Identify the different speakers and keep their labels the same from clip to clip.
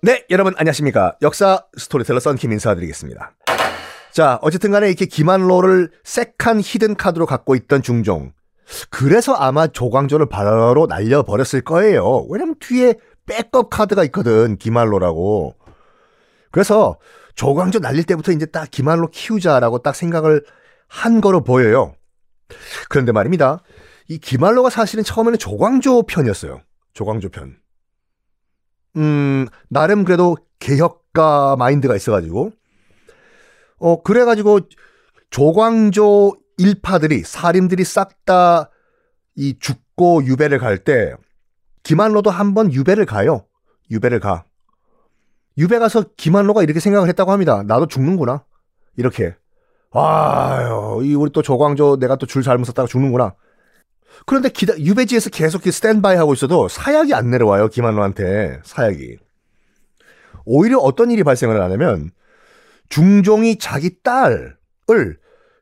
Speaker 1: 네, 여러분 안녕하십니까. 역사 스토리텔러 썬킴 인사드리겠습니다. 자, 어쨌든 간에 이렇게 김안로를 색한 히든 카드로 갖고 있던 중종. 그래서 아마 조광조를 바로 날려버렸을 거예요. 왜냐면 뒤에 백업 카드가 있거든, 김안로라고. 그래서 조광조 날릴 때부터 이제 딱 김안로 키우자라고 딱 생각을 한 거로 보여요. 그런데 말입니다. 이 김안로가 사실은 처음에는 조광조 편이었어요. 조광조 편. 음, 나름 그래도 개혁가 마인드가 있어가지고, 어, 그래가지고, 조광조 일파들이, 사림들이 싹 다 이 죽고 유배를 갈 때, 김한로도 한번 유배를 가요. 유배를 가. 유배 가서 김한로가 이렇게 생각을 했다고 합니다. 나도 죽는구나. 이렇게. 아유, 이 우리 또 조광조 내가 또 줄 잘못 썼다가 죽는구나. 그런데 기다, 유배지에서 계속 스탠바이 하고 있어도 사약이 안 내려와요, 김한로한테. 사약이. 오히려 어떤 일이 발생을 하냐면, 중종이 자기 딸을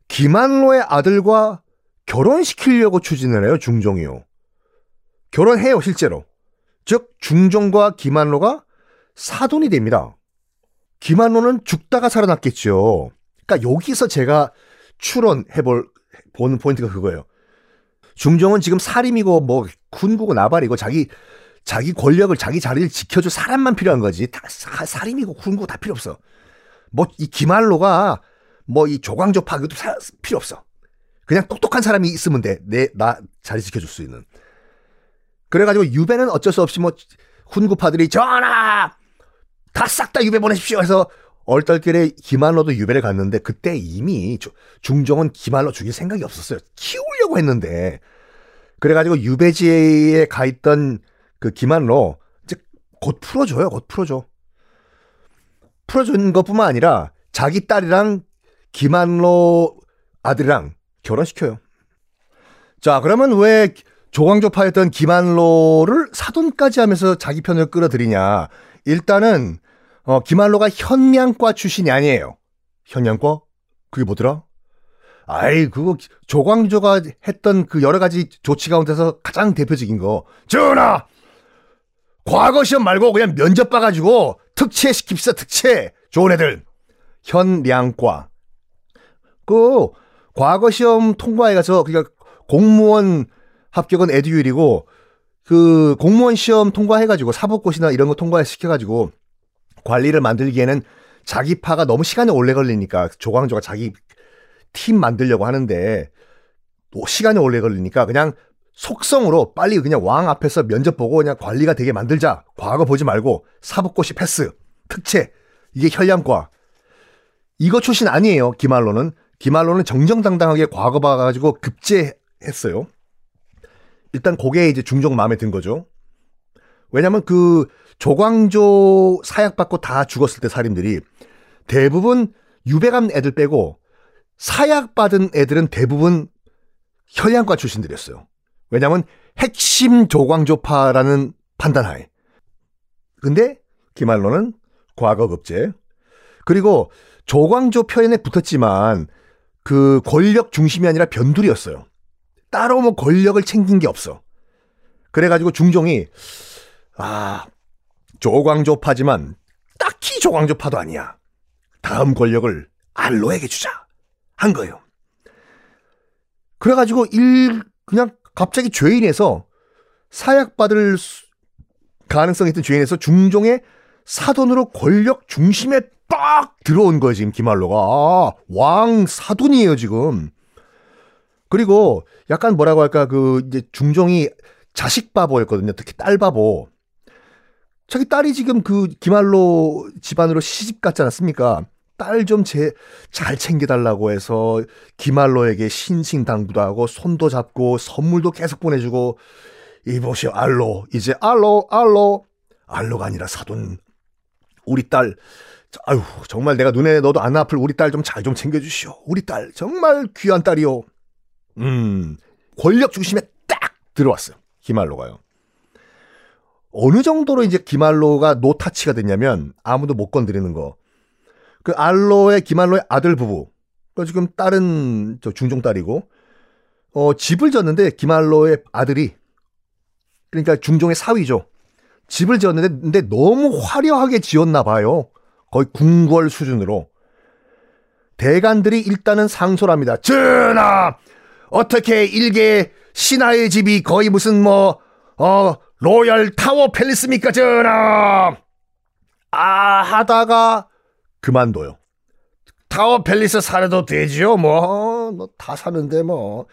Speaker 1: 김한로의 아들과 결혼시키려고 추진을 해요, 중종이요. 결혼해요, 실제로. 즉, 중종과 김한로가 사돈이 됩니다. 김한로는 죽다가 살아났겠죠. 그러니까 여기서 제가 추론해볼, 보는 포인트가 그거예요. 중종은 지금 살인이고 뭐 군구고 나발이고 자기 자기 권력을 자기 자리를 지켜줄 사람만 필요한 거지. 다 살인이고 군구고 다 필요 없어. 뭐이 김한로가 뭐 이 조광조 파기도 필요 없어. 그냥 똑똑한 사람이 있으면 돼. 내 나 자리 지켜줄 수 있는. 그래가지고 유배는 어쩔 수 없이 뭐 훈구파들이 전하 다 싹 다 유배 보내십시오 해서 얼떨결에 김한로도 유배를 갔는데 그때 이미 중종은 김한로 죽일 생각이 없었어요. 키우려고 했는데 그래가지고 유배지에 가 있던 그 김한로 이제 곧 풀어줘요. 곧 풀어줘. 풀어준 것뿐만 아니라 자기 딸이랑 김한로 아들이랑 결혼시켜요. 자 그러면 왜 조광조파였던 김한로를 사돈까지 하면서 자기 편을 끌어들이냐? 일단은 어, 김한로가 현량과 출신이 아니에요. 현량과? 그게 뭐더라? 아이, 그거 조광조가 했던 그 여러 가지 조치 가운데서 가장 대표적인 거. 전하! 과거 시험 말고 그냥 면접 봐가지고 특채 시킵시다, 특채. 좋은 애들. 현량과. 그, 과거 시험 통과해가서, 그니까 공무원 합격은 에듀율이고, 그 공무원 시험 통과해가지고 사법고시나 이런 거 통과시켜가지고 관리를 만들기에는 자기 파가 너무 시간이 오래 걸리니까 조광조가 자기 팀 만들려고 하는데 시간이 오래 걸리니까 그냥 속성으로 빨리 그냥 왕 앞에서 면접 보고 그냥 관리가 되게 만들자. 과거 보지 말고 사법고시 패스, 특채 이게 현량과 이거 출신 아니에요. 김한로는 김한로는 정정당당하게 과거 봐가지고 급제했어요. 일단 그게 이제 중종 마음에 든 거죠. 왜냐면 그 조광조 사약 받고 다 죽었을 때 살인들이 대부분 유배감 애들 빼고 사약 받은 애들은 대부분 현양과 출신들이었어요. 왜냐면 핵심 조광조파라는 판단하에. 근데 김한로는 과거 급제. 그리고 조광조 표현에 붙었지만 그 권력 중심이 아니라 변두리였어요. 따로 뭐 권력을 챙긴 게 없어. 그래가지고 중종이 아 조광조파지만 딱히 조광조파도 아니야. 다음 권력을 알로에게 주자 한 거예요. 그래가지고 일 그냥 갑자기 죄인에서 사약받을 가능성이 있던 죄인에서 중종의 사돈으로 권력 중심에 빡 들어온 거예요 지금 김한로가 아, 왕 사돈이에요 지금. 그리고 약간 뭐라고 할까 그 이제 중종이 자식 바보였거든요. 특히 딸 바보. 자기 딸이 지금 그 김한로 집안으로 시집 갔지 않았습니까? 딸 좀 제 잘 챙겨달라고 해서 김한로에게 신신 당부도 하고 손도 잡고 선물도 계속 보내주고 이보시오 알로. 이제 알로 알로. 알로가 아니라 사돈. 우리 딸. 아유 정말 내가 눈에 너도 안 아플 우리 딸 좀잘좀 챙겨주시오. 우리 딸 정말 귀한 딸이요 음 권력 중심에 딱 들어왔어요. 김한로가요 어느 정도로 이제 김알로가 노타치가 됐냐면 아무도 못 건드리는 거. 그 알로의 김알로의 아들 부부. 그 지금 딸은 저 중종 딸이고 어 집을 졌는데 김알로의 아들이 그러니까 중종의 사위죠. 집을 지었는데 근데 너무 화려하게 지었나 봐요. 거의 궁궐 수준으로. 대간들이 일단은 상소를 합니다. 전하! 어떻게 일개 신하의 집이 거의 무슨 뭐, 어, 로열 타워 팰리스입니까, 전하! 아, 하다가 그만둬요. 타워 팰리스 사려도 되지요, 뭐. 뭐, 다 사는데, 뭐.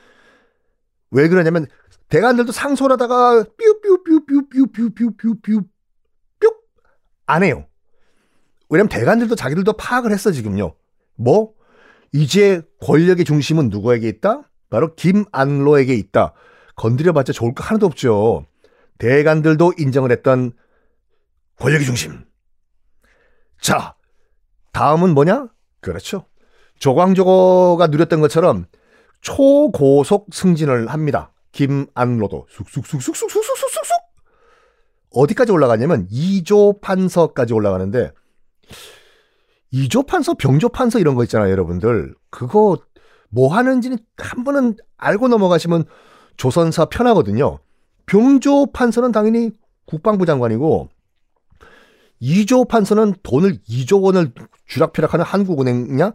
Speaker 1: 왜 그러냐면, 대관들도 상소를 하다가, 뾰뾰뾰뾰뾰뾰뾰뾰뾰, 뿅! 안 해요. 왜냐면 대관들도 자기들도 파악을 했어, 지금요. 뭐? 이제 권력의 중심은 누구에게 있다? 바로 김안로에게 있다. 건드려봤자 좋을 거 하나도 없죠. 대관들도 인정을 했던 권력의 중심. 자, 다음은 뭐냐? 그렇죠. 조광조가 누렸던 것처럼 초고속 승진을 합니다. 김안로도 쑥쑥쑥쑥쑥쑥쑥쑥쑥 어디까지 올라가냐면 2조 판서까지 올라가는데 2조 판서, 병조 판서 이런 거 있잖아요, 여러분들. 그거 뭐 하는지는 한 번은 알고 넘어가시면 조선사 편하거든요. 병조 판서는 당연히 국방부 장관이고 2조 판서는 돈을 2조 원을 쥐락펴락하는 한국은행이냐?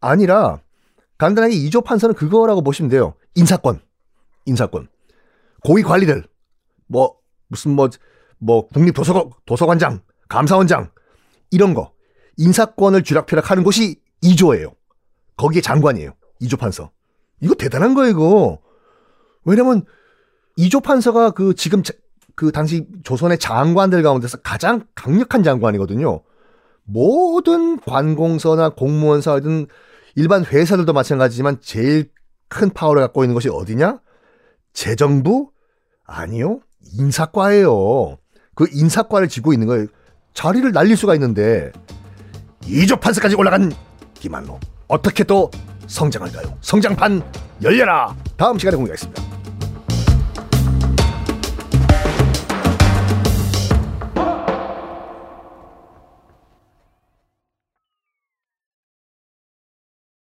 Speaker 1: 아니라 간단하게 2조 판서는 그거라고 보시면 돼요. 인사권. 인사권. 고위 관리들. 뭐 무슨 뭐뭐 국립도서관 도서관장, 감사원장 이런 거. 인사권을 쥐락펴락하는 곳이 2조예요. 거기에 장관이에요. 2조 판서. 이거 대단한 거예요, 이거. 왜냐면 2조 판서가 그 지금 그 당시 조선의 장관들 가운데서 가장 강력한 장관이거든요. 모든 관공서나 공무원사든 일반 회사들도 마찬가지지만 제일 큰 파워를 갖고 있는 것이 어디냐? 재정부? 아니요. 인사과예요. 그 인사과를 쥐고 있는 거예요. 자리를 날릴 수가 있는데 이조 판서까지 올라간 김한로 어떻게 또 성장할까요? 성장판 열려라. 다음 시간에 공개하겠습니다.